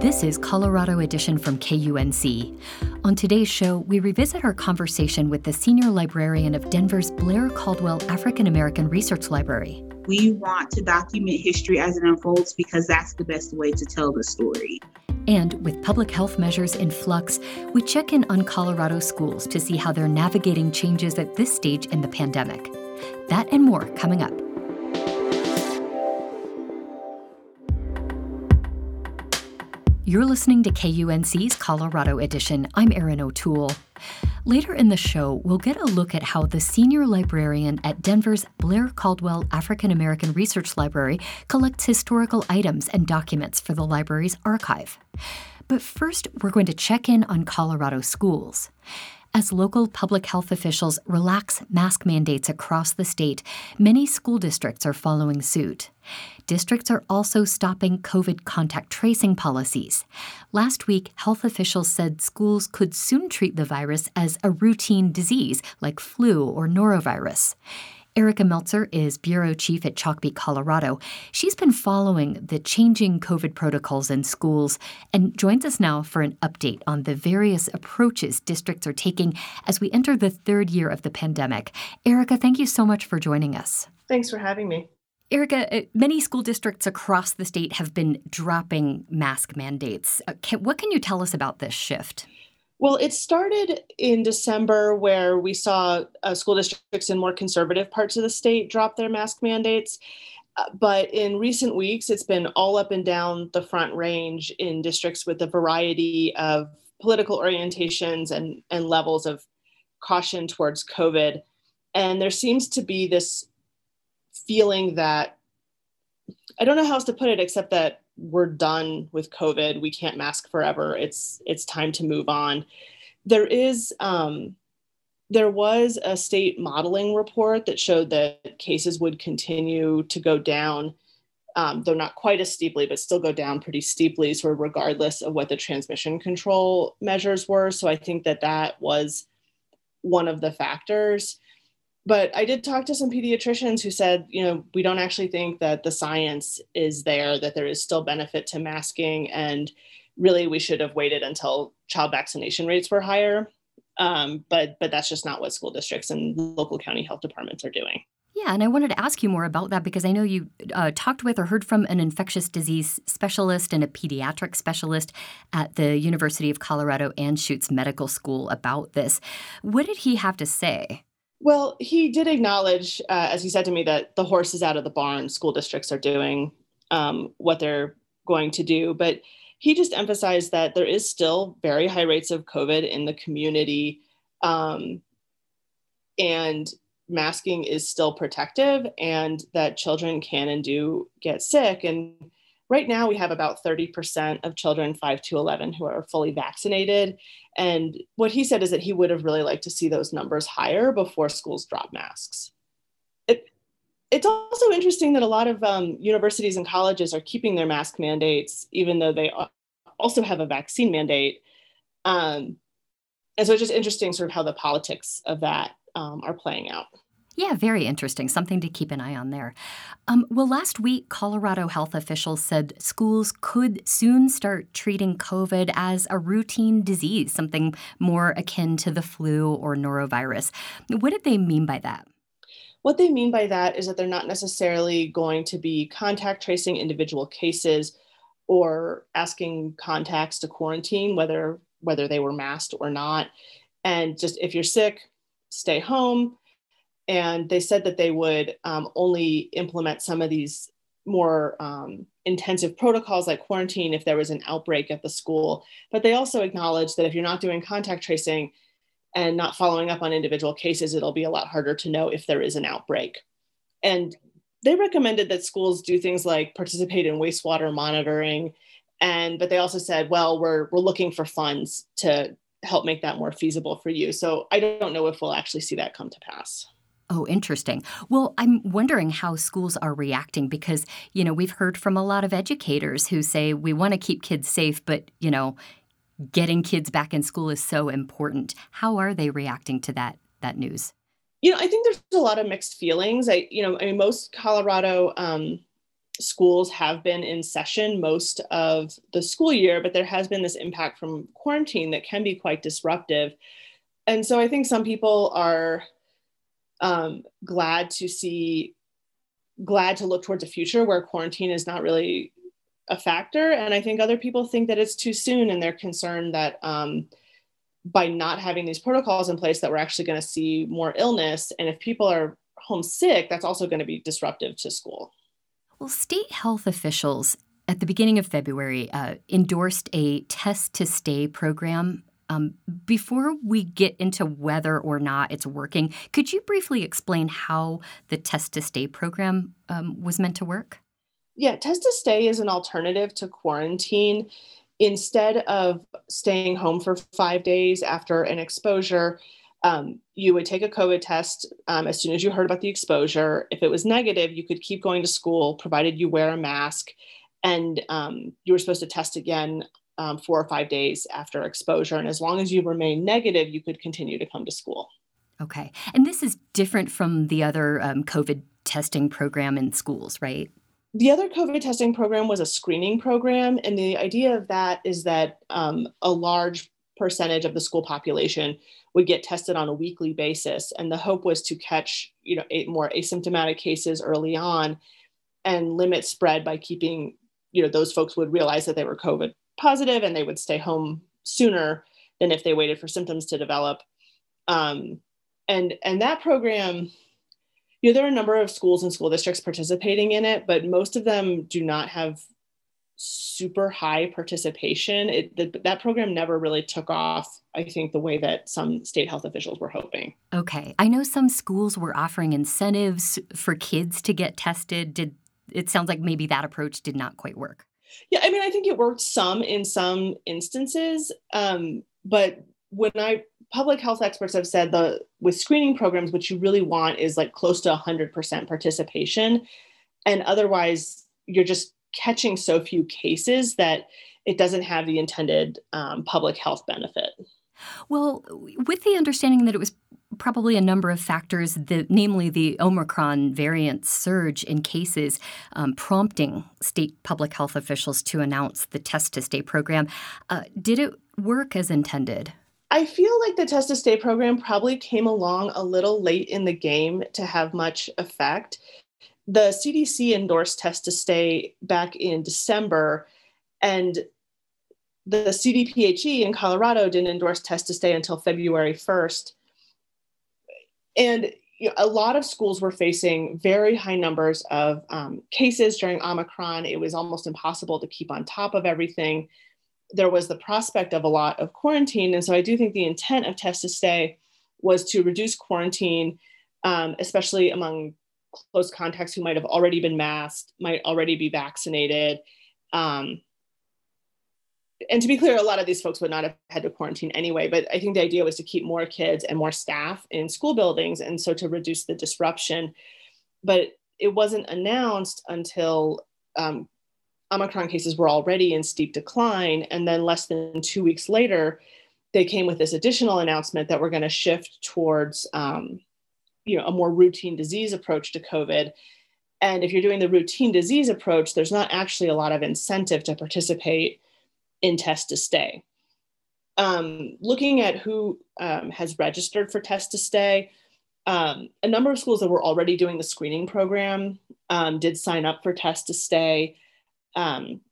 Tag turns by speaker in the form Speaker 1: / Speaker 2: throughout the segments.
Speaker 1: This is Colorado Edition from KUNC. On today's show, we revisit our conversation with the senior librarian of Denver's Blair Caldwell African American Research Library.
Speaker 2: We want to document history as it unfolds because that's the best way to tell the story.
Speaker 1: And with public health measures in flux, we check in on Colorado schools to see how they're navigating changes at this stage in the pandemic. That and more coming up. You're listening to KUNC's Colorado Edition. I'm Erin O'Toole. Later in the show, we'll get a look at how the senior librarian at Denver's Blair Caldwell African American Research Library collects historical items and documents for the library's archive. But first, we're going to check in on Colorado schools. As local public health officials relax mask mandates across the state, many school districts are following suit. Districts are also stopping COVID contact tracing policies. Last week, health officials said schools could soon treat the virus as a routine disease like flu or norovirus. Erica Meltzer is bureau chief at Chalkbeat, Colorado. She's been following the changing COVID protocols in schools and joins us now for an update on the various approaches districts are taking as we enter the third year of the pandemic. Erica, thank you so much for joining us.
Speaker 3: Thanks for having me.
Speaker 1: Erica, uh, many school districts across the state have been dropping mask mandates. Uh, what can you tell us about this shift?
Speaker 3: Well, it started in December where we saw uh, school districts in more conservative parts of the state drop their mask mandates. Uh, but in recent weeks, it's been all up and down the front range in districts with a variety of political orientations and, and levels of caution towards COVID. And there seems to be this feeling that I don't know how else to put it except that we're done with COVID. We can't mask forever. It's it's time to move on. There is um, there was a state modeling report that showed that cases would continue to go down, um, though not quite as steeply, but still go down pretty steeply, sort of regardless of what the transmission control measures were. So I think that that was one of the factors but I did talk to some pediatricians who said, you know, we don't actually think that the science is there, that there is still benefit to masking, and really we should have waited until child vaccination rates were higher. Um, but but that's just not what school districts and local county health departments are doing.
Speaker 1: Yeah, and I wanted to ask you more about that because I know you uh, talked with or heard from an infectious disease specialist and a pediatric specialist at the University of Colorado Anschutz Medical School about this. What did he have to say?
Speaker 3: Well, he did acknowledge, uh, as he said to me, that the horse is out of the barn. School districts are doing um, what they're going to do. But he just emphasized that there is still very high rates of COVID in the community. Um, and masking is still protective, and that children can and do get sick. And right now we have about 30% of children 5 to 11 who are fully vaccinated. And what he said is that he would have really liked to see those numbers higher before schools drop masks. It, it's also interesting that a lot of um, universities and colleges are keeping their mask mandates even though they also have a vaccine mandate. Um, and so it's just interesting sort of how the politics of that um, are playing out
Speaker 1: yeah, very interesting. Something to keep an eye on there. Um, well, last week, Colorado health officials said schools could soon start treating COVID as a routine disease, something more akin to the flu or norovirus. What did they mean by that?
Speaker 3: What they mean by that is that they're not necessarily going to be contact tracing individual cases or asking contacts to quarantine, whether whether they were masked or not. And just if you're sick, stay home and they said that they would um, only implement some of these more um, intensive protocols like quarantine if there was an outbreak at the school. But they also acknowledged that if you're not doing contact tracing and not following up on individual cases, it'll be a lot harder to know if there is an outbreak. And they recommended that schools do things like participate in wastewater monitoring And but they also said, well, we're we're looking for funds to help make that more feasible for you. So I don't know if we'll actually see that come to pass.
Speaker 1: Oh, interesting. Well, I'm wondering how schools are reacting because, you know, we've heard from a lot of educators who say we want to keep kids safe, but, you know, getting kids back in school is so important. How are they reacting to that that news?
Speaker 3: You know, I think there's a lot of mixed feelings. I, you know, I mean, most Colorado um, schools have been in session most of the school year, but there has been this impact from quarantine that can be quite disruptive. And so I think some people are um, glad to see, glad to look towards a future where quarantine is not really a factor. And I think other people think that it's too soon and they're concerned that um, by not having these protocols in place that we're actually going to see more illness. And if people are homesick, that's also going to be disruptive to school.
Speaker 1: Well, state health officials at the beginning of February uh, endorsed a test to stay program. Um, before we get into whether or not it's working, could you briefly explain how the test to stay program um, was meant to work?
Speaker 3: Yeah, test to stay is an alternative to quarantine. Instead of staying home for five days after an exposure, um, you would take a COVID test um, as soon as you heard about the exposure. If it was negative, you could keep going to school, provided you wear a mask. And um, you were supposed to test again um, four or five days after exposure. And as long as you remain negative, you could continue to come to school.
Speaker 1: Okay. And this is different from the other um, COVID testing program in schools, right?
Speaker 3: The other COVID testing program was a screening program. And the idea of that is that um, a large percentage of the school population would get tested on a weekly basis. And the hope was to catch, you know, more asymptomatic cases early on and limit spread by keeping, you know, those folks would realize that they were COVID positive and they would stay home sooner than if they waited for symptoms to develop. Um, and, and that program, you know, there are a number of schools and school districts participating in it, but most of them do not have super high participation. It, the, that program never really took off, I think, the way that some state health officials were hoping.
Speaker 1: Okay. I know some schools were offering incentives for kids to get tested. Did it sounds like maybe that approach did not quite work?
Speaker 3: Yeah, I mean, I think it worked some in some instances, um, but when I public health experts have said the with screening programs, what you really want is like close to 100% participation, and otherwise you're just catching so few cases that it doesn't have the intended um, public health benefit.
Speaker 1: Well, with the understanding that it was probably a number of factors, the, namely the Omicron variant surge in cases, um, prompting state public health officials to announce the test to stay program. Uh, did it work as intended?
Speaker 3: I feel like the test to stay program probably came along a little late in the game to have much effect the CDC endorsed test to stay back in December, and the CDPHE in Colorado didn't endorse test to stay until February 1st. And you know, a lot of schools were facing very high numbers of um, cases during Omicron. It was almost impossible to keep on top of everything. There was the prospect of a lot of quarantine. And so I do think the intent of test to stay was to reduce quarantine, um, especially among close contacts who might have already been masked, might already be vaccinated. Um, and to be clear, a lot of these folks would not have had to quarantine anyway, but I think the idea was to keep more kids and more staff in school buildings and so to reduce the disruption. But it wasn't announced until um, Omicron cases were already in steep decline. And then less than two weeks later, they came with this additional announcement that we're going to shift towards um, you know a more routine disease approach to covid and if you're doing the routine disease approach there's not actually a lot of incentive to participate in test to stay. Um, looking at who um, has registered for test to stay um, a number of schools that were already doing the screening program um, did sign up for test to stay. Um,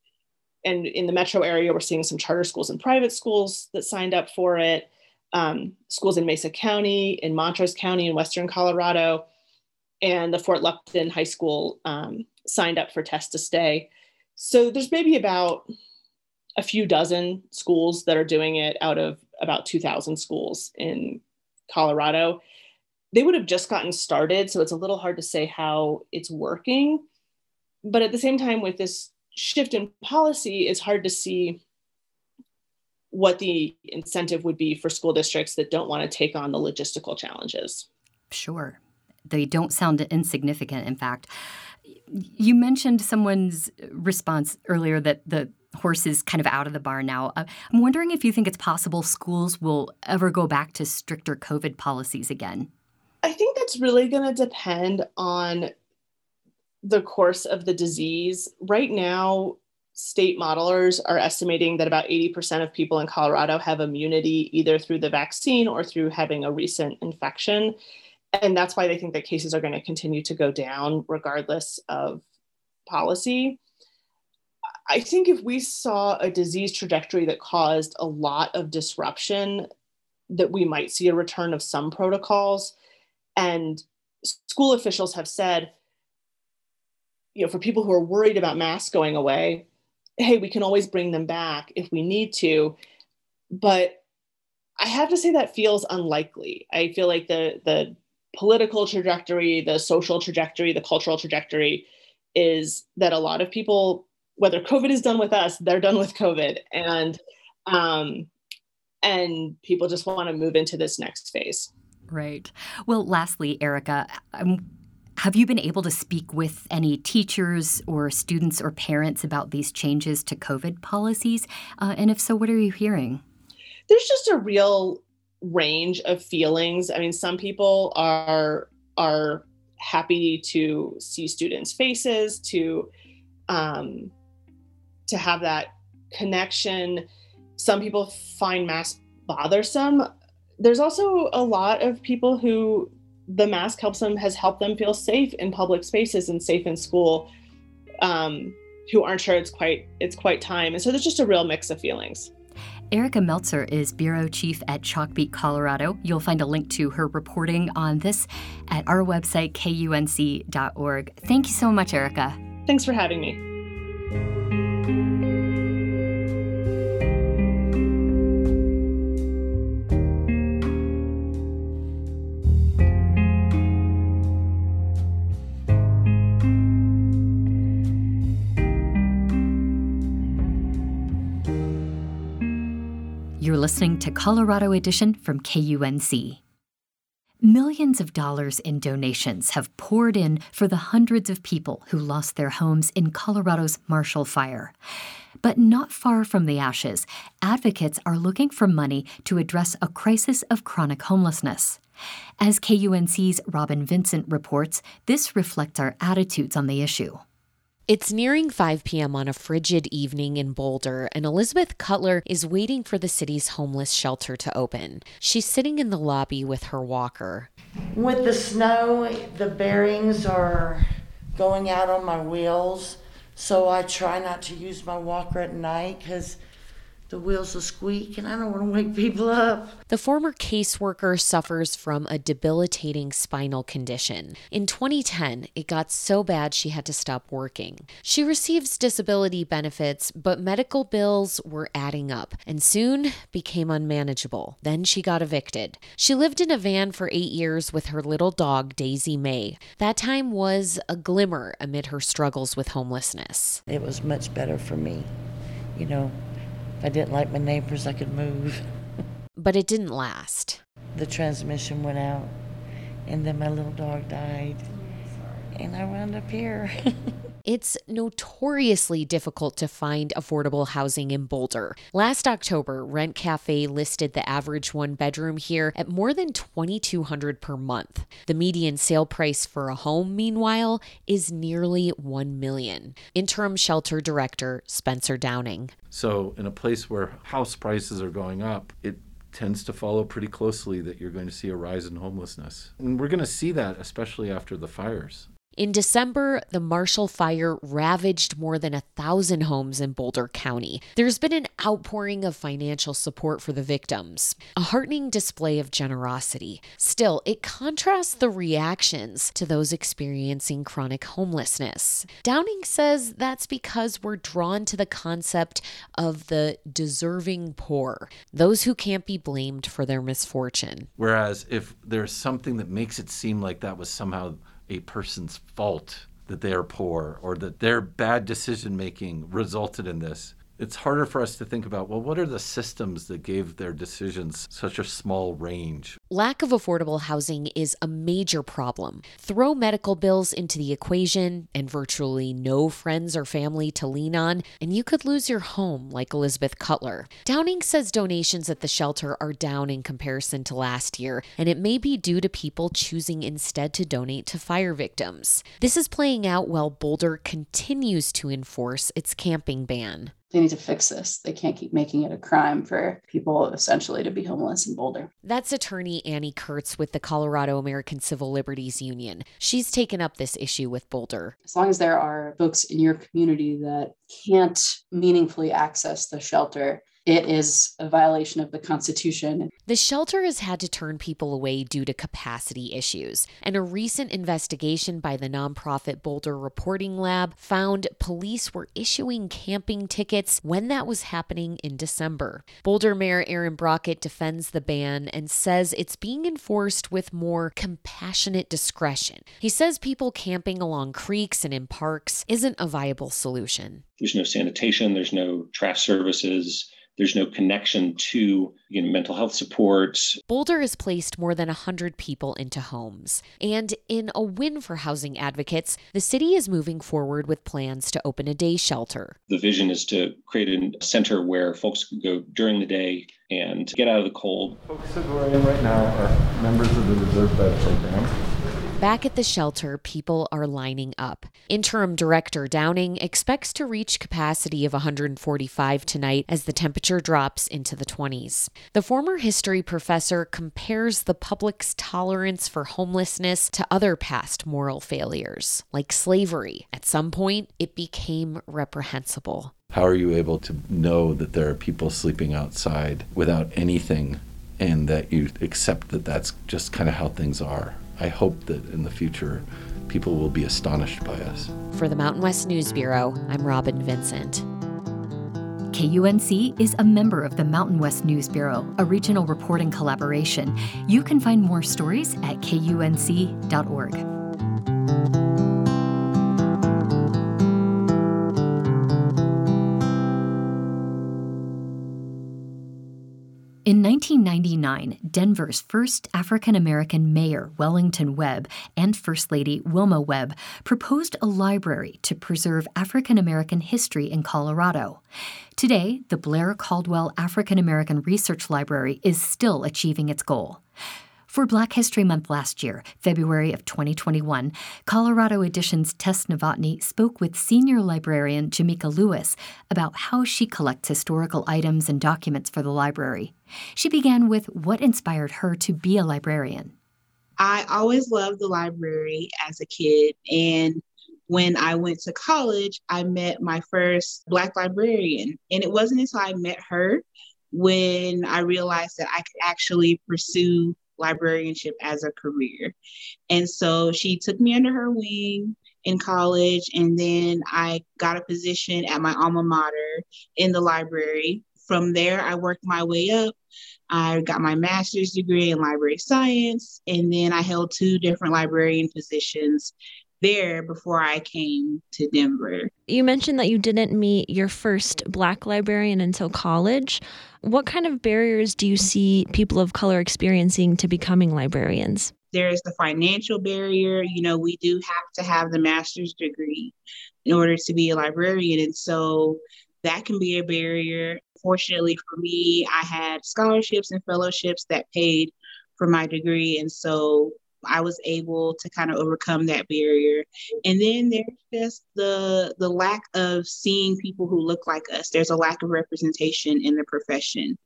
Speaker 3: and in the metro area we're seeing some charter schools and private schools that signed up for it. Um, schools in Mesa County, in Montrose County, in Western Colorado, and the Fort Lupton High School signed up for test to stay. So there's maybe about a few dozen schools that are doing it out of about 2,000 schools in Colorado. They would have just gotten started, so it's a little hard to say how it's working. But at the same time, with this shift in policy, it's hard to see what the incentive would be for school districts that don't want to take on the logistical challenges.
Speaker 1: Sure. They don't sound insignificant, in fact. You mentioned someone's response earlier that the horse is kind of out of the barn now. Uh, I'm wondering if you think it's possible schools will ever go back to stricter COVID policies again.
Speaker 3: I think that's really going to depend on the course of the disease. Right now, state modelers are estimating that about 80% of people in Colorado have immunity either through the vaccine or through having a recent infection. And that's why they think that cases are going to continue to go down regardless of policy. I think if we saw a disease trajectory that caused a lot of disruption, that we might see a return of some protocols. And school officials have said, you know, for people who are worried about masks going away, hey, we can always bring them back if we need to. But I have to say that feels unlikely. I feel like the the political trajectory, the social trajectory, the cultural trajectory is that a lot of people, whether COVID is done with us, they're done with COVID. And um, and people just want to move into this next phase.
Speaker 1: Right. Well, lastly, Erica, um, have you been able to speak with any teachers or students or parents about these changes to COVID policies? Uh, and if so, what are you hearing?
Speaker 3: There's just a real range of feelings. I mean, some people are are happy to see students' faces, to um, to have that connection. Some people find masks bothersome. There's also a lot of people who the mask helps them has helped them feel safe in public spaces and safe in school. Um, who aren't sure it's quite it's quite time, and so there's just a real mix of feelings.
Speaker 1: Erica Meltzer is bureau chief at Chalkbeat, Colorado. You'll find a link to her reporting on this at our website, kunc.org. Thank you so much, Erica.
Speaker 3: Thanks for having me.
Speaker 1: You're listening to Colorado Edition from KUNC. Millions of dollars in donations have poured in for the hundreds of people who lost their homes in Colorado's Marshall Fire. But not far from the ashes, advocates are looking for money to address a crisis of chronic homelessness. As KUNC's Robyn Vincent reports, this reflects our attitudes on the issue.
Speaker 4: It's nearing 5 p.m. on a frigid evening in Boulder, and Elizabeth Cutler is waiting for the city's homeless shelter to open. She's sitting in the lobby with her walker.
Speaker 5: With the snow, the bearings are going out on my wheels, so I try not to use my walker at night because the wheels will squeak and I don't want to wake people up.
Speaker 4: The former caseworker suffers from a debilitating spinal condition. In 2010, it got so bad she had to stop working. She receives disability benefits, but medical bills were adding up and soon became unmanageable. Then she got evicted. She lived in a van for eight years with her little dog, Daisy May. That time was a glimmer amid her struggles with homelessness.
Speaker 5: It was much better for me. You know, if I didn't like my neighbors, I could move.
Speaker 4: but it didn't last.
Speaker 5: The transmission went out, and then my little dog died, and I wound up here.
Speaker 4: It's notoriously difficult to find affordable housing in Boulder. Last October, Rent Cafe listed the average one bedroom here at more than 2200 per month. The median sale price for a home, meanwhile, is nearly 1 million. Interim shelter director Spencer Downing.
Speaker 6: So, in a place where house prices are going up, it tends to follow pretty closely that you're going to see a rise in homelessness. And we're going to see that especially after the fires.
Speaker 4: In December, the Marshall Fire ravaged more than a thousand homes in Boulder County. There's been an outpouring of financial support for the victims, a heartening display of generosity. Still, it contrasts the reactions to those experiencing chronic homelessness. Downing says that's because we're drawn to the concept of the deserving poor, those who can't be blamed for their misfortune.
Speaker 6: Whereas if there's something that makes it seem like that was somehow a person's fault that they are poor or that their bad decision making resulted in this it's harder for us to think about well, what are the systems that gave their decisions such a small range?
Speaker 4: Lack of affordable housing is a major problem. Throw medical bills into the equation and virtually no friends or family to lean on, and you could lose your home, like Elizabeth Cutler. Downing says donations at the shelter are down in comparison to last year, and it may be due to people choosing instead to donate to fire victims. This is playing out while Boulder continues to enforce its camping ban
Speaker 7: they need to fix this. They can't keep making it a crime for people essentially to be homeless in Boulder.
Speaker 4: That's attorney Annie Kurtz with the Colorado American Civil Liberties Union. She's taken up this issue with Boulder.
Speaker 7: As long as there are folks in your community that can't meaningfully access the shelter, it is a violation of the Constitution.
Speaker 4: The shelter has had to turn people away due to capacity issues, and a recent investigation by the nonprofit Boulder Reporting Lab found police were issuing camping tickets when that was happening in December. Boulder Mayor Aaron Brockett defends the ban and says it's being enforced with more compassionate discretion. He says people camping along creeks and in parks isn't a viable solution.
Speaker 8: There's no sanitation, there's no trash services there's no connection to you know, mental health support.
Speaker 4: Boulder has placed more than 100 people into homes. And in a win for housing advocates, the city is moving forward with plans to open a day shelter.
Speaker 8: The vision is to create a center where folks can go during the day and get out of the cold.
Speaker 6: Folks who are in right now are members of the Reserve Bed Program.
Speaker 4: Back at the shelter, people are lining up. Interim Director Downing expects to reach capacity of 145 tonight as the temperature drops into the 20s. The former history professor compares the public's tolerance for homelessness to other past moral failures, like slavery. At some point, it became reprehensible.
Speaker 6: How are you able to know that there are people sleeping outside without anything and that you accept that that's just kind of how things are? I hope that in the future people will be astonished by us.
Speaker 4: For the Mountain West News Bureau, I'm Robyn Vincent.
Speaker 1: KUNC is a member of the Mountain West News Bureau, a regional reporting collaboration. You can find more stories at kunc.org. In 1999, Denver's first African American mayor, Wellington Webb, and First Lady Wilma Webb proposed a library to preserve African American history in Colorado. Today, the Blair Caldwell African American Research Library is still achieving its goal. For Black History Month last year, February of 2021, Colorado Edition's Tess Novotny spoke with senior librarian Jameka Lewis about how she collects historical items and documents for the library. She began with what inspired her to be a librarian.
Speaker 2: I always loved the library as a kid, and when I went to college, I met my first Black librarian. And it wasn't until I met her when I realized that I could actually pursue librarianship as a career. And so she took me under her wing in college, and then I got a position at my alma mater in the library. From there, I worked my way up. I got my master's degree in library science, and then I held two different librarian positions there before I came to Denver.
Speaker 9: You mentioned that you didn't meet your first Black librarian until college. What kind of barriers do you see people of color experiencing to becoming librarians?
Speaker 2: There's the financial barrier. You know, we do have to have the master's degree in order to be a librarian. And so that can be a barrier. Fortunately for me, I had scholarships and fellowships that paid for my degree. And so I was able to kind of overcome that barrier. And then there's just the the lack of seeing people who look like us. There's a lack of representation in the profession.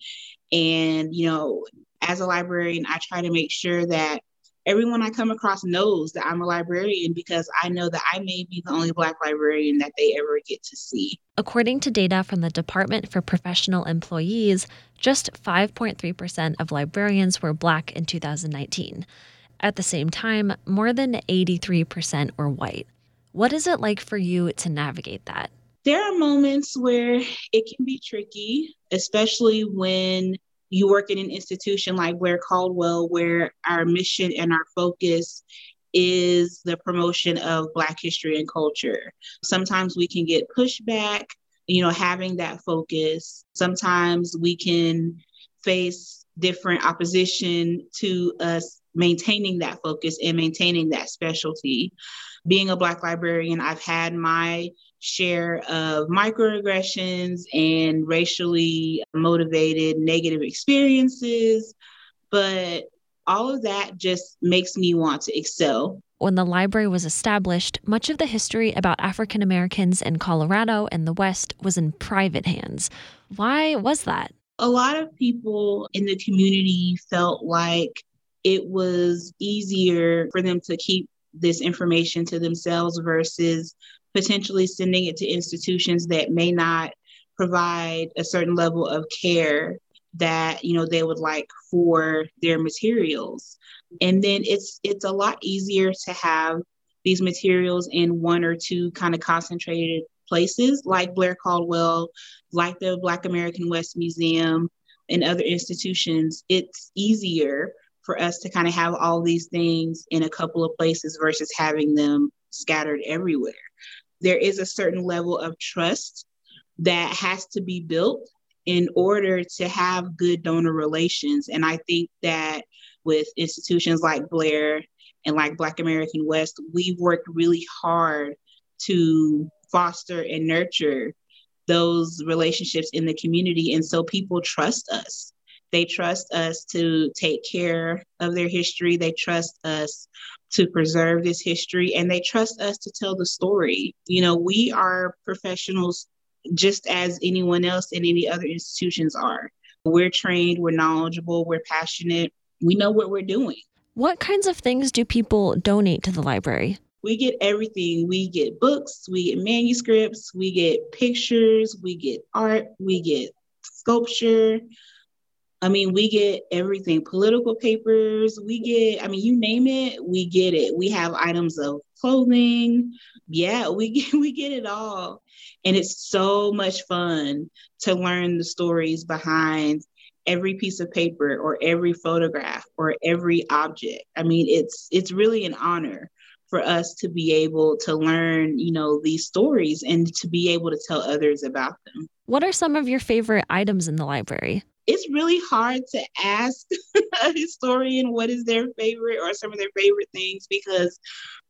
Speaker 2: And you know, as a librarian, I try to make sure that everyone I come across knows that I'm a librarian because I know that I may be the only Black librarian that they ever get to see.
Speaker 9: According to data from the Department for Professional Employees, just 5.3% of librarians were Black in 2019. At the same time, more than 83% were white. What is it like for you to navigate that?
Speaker 2: There are moments where it can be tricky, especially when you work in an institution like Blair Caldwell, where our mission and our focus is the promotion of Black history and culture. Sometimes we can get pushback, you know, having that focus. Sometimes we can face different opposition to us maintaining that focus and maintaining that specialty. Being a Black librarian, I've had my share of microaggressions and racially motivated negative experiences, but all of that just makes me want to excel.
Speaker 9: When the library was established, much of the history about African Americans in Colorado and the West was in private hands. Why was that?
Speaker 2: A lot of people in the community felt like it was easier for them to keep this information to themselves versus potentially sending it to institutions that may not provide a certain level of care that you know they would like for their materials and then it's it's a lot easier to have these materials in one or two kind of concentrated places like Blair Caldwell, like the Black American West Museum and other institutions. It's easier for us to kind of have all these things in a couple of places versus having them scattered everywhere. There is a certain level of trust that has to be built in order to have good donor relations. And I think that with institutions like Blair and like Black American West, we've worked really hard to foster and nurture those relationships in the community. And so people trust us. They trust us to take care of their history. They trust us to preserve this history and they trust us to tell the story. You know, we are professionals just as anyone else in any other institutions are. We're trained, we're knowledgeable, we're passionate, we know what we're doing.
Speaker 9: What kinds of things do people donate to the library?
Speaker 2: We get everything. We get books, we get manuscripts, we get pictures, we get art, we get sculpture, I mean, we get everything political papers, we get, I mean, you name it, we get it. We have items of clothing. Yeah, we get, we get it all. And it's so much fun to learn the stories behind every piece of paper or every photograph or every object. I mean, it's it's really an honor for us to be able to learn, you know, these stories and to be able to tell others about them.
Speaker 9: What are some of your favorite items in the library?
Speaker 2: It's really hard to ask a historian what is their favorite or some of their favorite things because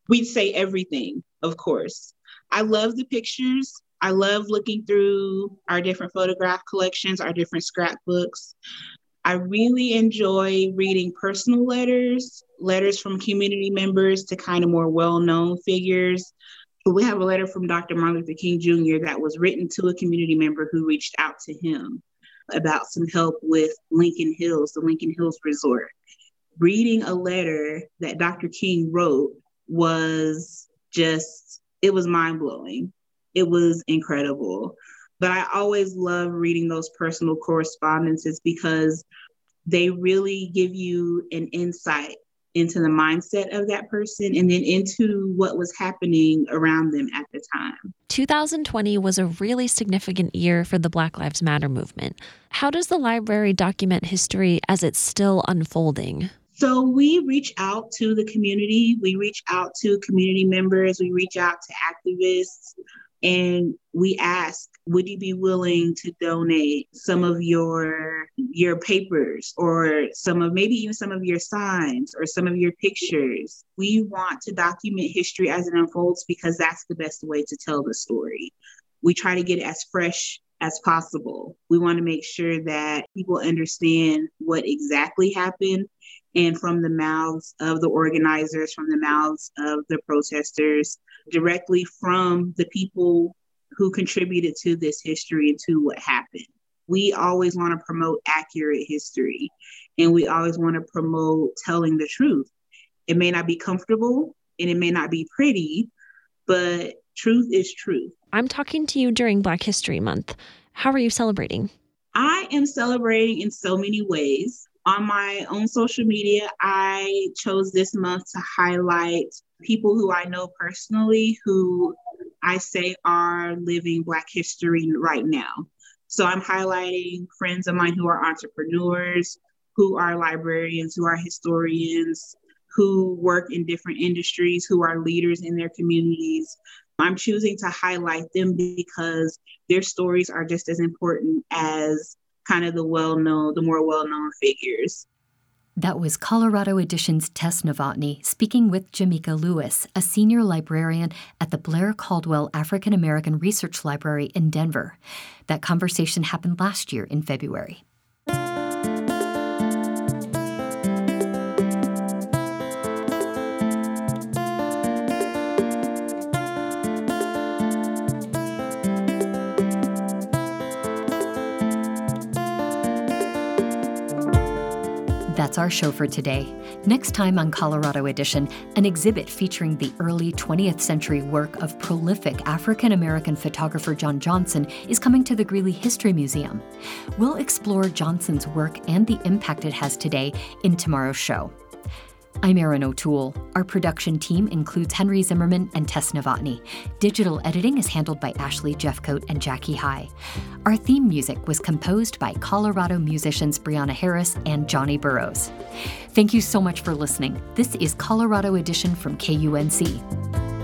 Speaker 2: we say everything, of course. I love the pictures. I love looking through our different photograph collections, our different scrapbooks. I really enjoy reading personal letters, letters from community members to kind of more well known figures. We have a letter from Dr. Martin Luther King Jr. that was written to a community member who reached out to him about some help with Lincoln Hills, the Lincoln Hills Resort. Reading a letter that Dr. King wrote was just, it was mind blowing. It was incredible. But I always love reading those personal correspondences because they really give you an insight into the mindset of that person and then into what was happening around them at the time.
Speaker 9: 2020 was a really significant year for the Black Lives Matter movement. How does the library document history as it's still unfolding?
Speaker 2: So we reach out to the community, we reach out to community members, we reach out to activists, and we ask would you be willing to donate some of your your papers or some of maybe even some of your signs or some of your pictures? We want to document history as it unfolds because that's the best way to tell the story. We try to get it as fresh as possible. We want to make sure that people understand what exactly happened and from the mouths of the organizers, from the mouths of the protesters, directly from the people who contributed to this history and to what happened. We always want to promote accurate history and we always want to promote telling the truth. It may not be comfortable and it may not be pretty, but truth is truth.
Speaker 9: I'm talking to you during Black History Month. How are you celebrating?
Speaker 2: I am celebrating in so many ways on my own social media, I chose this month to highlight people who I know personally who I say are living Black history right now. So I'm highlighting friends of mine who are entrepreneurs, who are librarians, who are historians, who work in different industries, who are leaders in their communities. I'm choosing to highlight them because their stories are just as important as kind of the well known, the more well known figures.
Speaker 1: That was Colorado Edition's Tess Novotny speaking with Jameka Lewis, a senior librarian at the Blair Caldwell African American Research Library in Denver. That conversation happened last year in February. Our show for today. Next time on Colorado Edition, an exhibit featuring the early 20th century work of prolific African American photographer John Johnson is coming to the Greeley History Museum. We'll explore Johnson's work and the impact it has today in tomorrow's show. I'm Erin O'Toole. Our production team includes Henry Zimmerman and Tess Novotny. Digital editing is handled by Ashley Jeffcoat and Jackie Hai. Our theme music was composed by Colorado musicians Brianna Harris and Johnny Burrows. Thank you so much for listening. This is Colorado Edition from KUNC.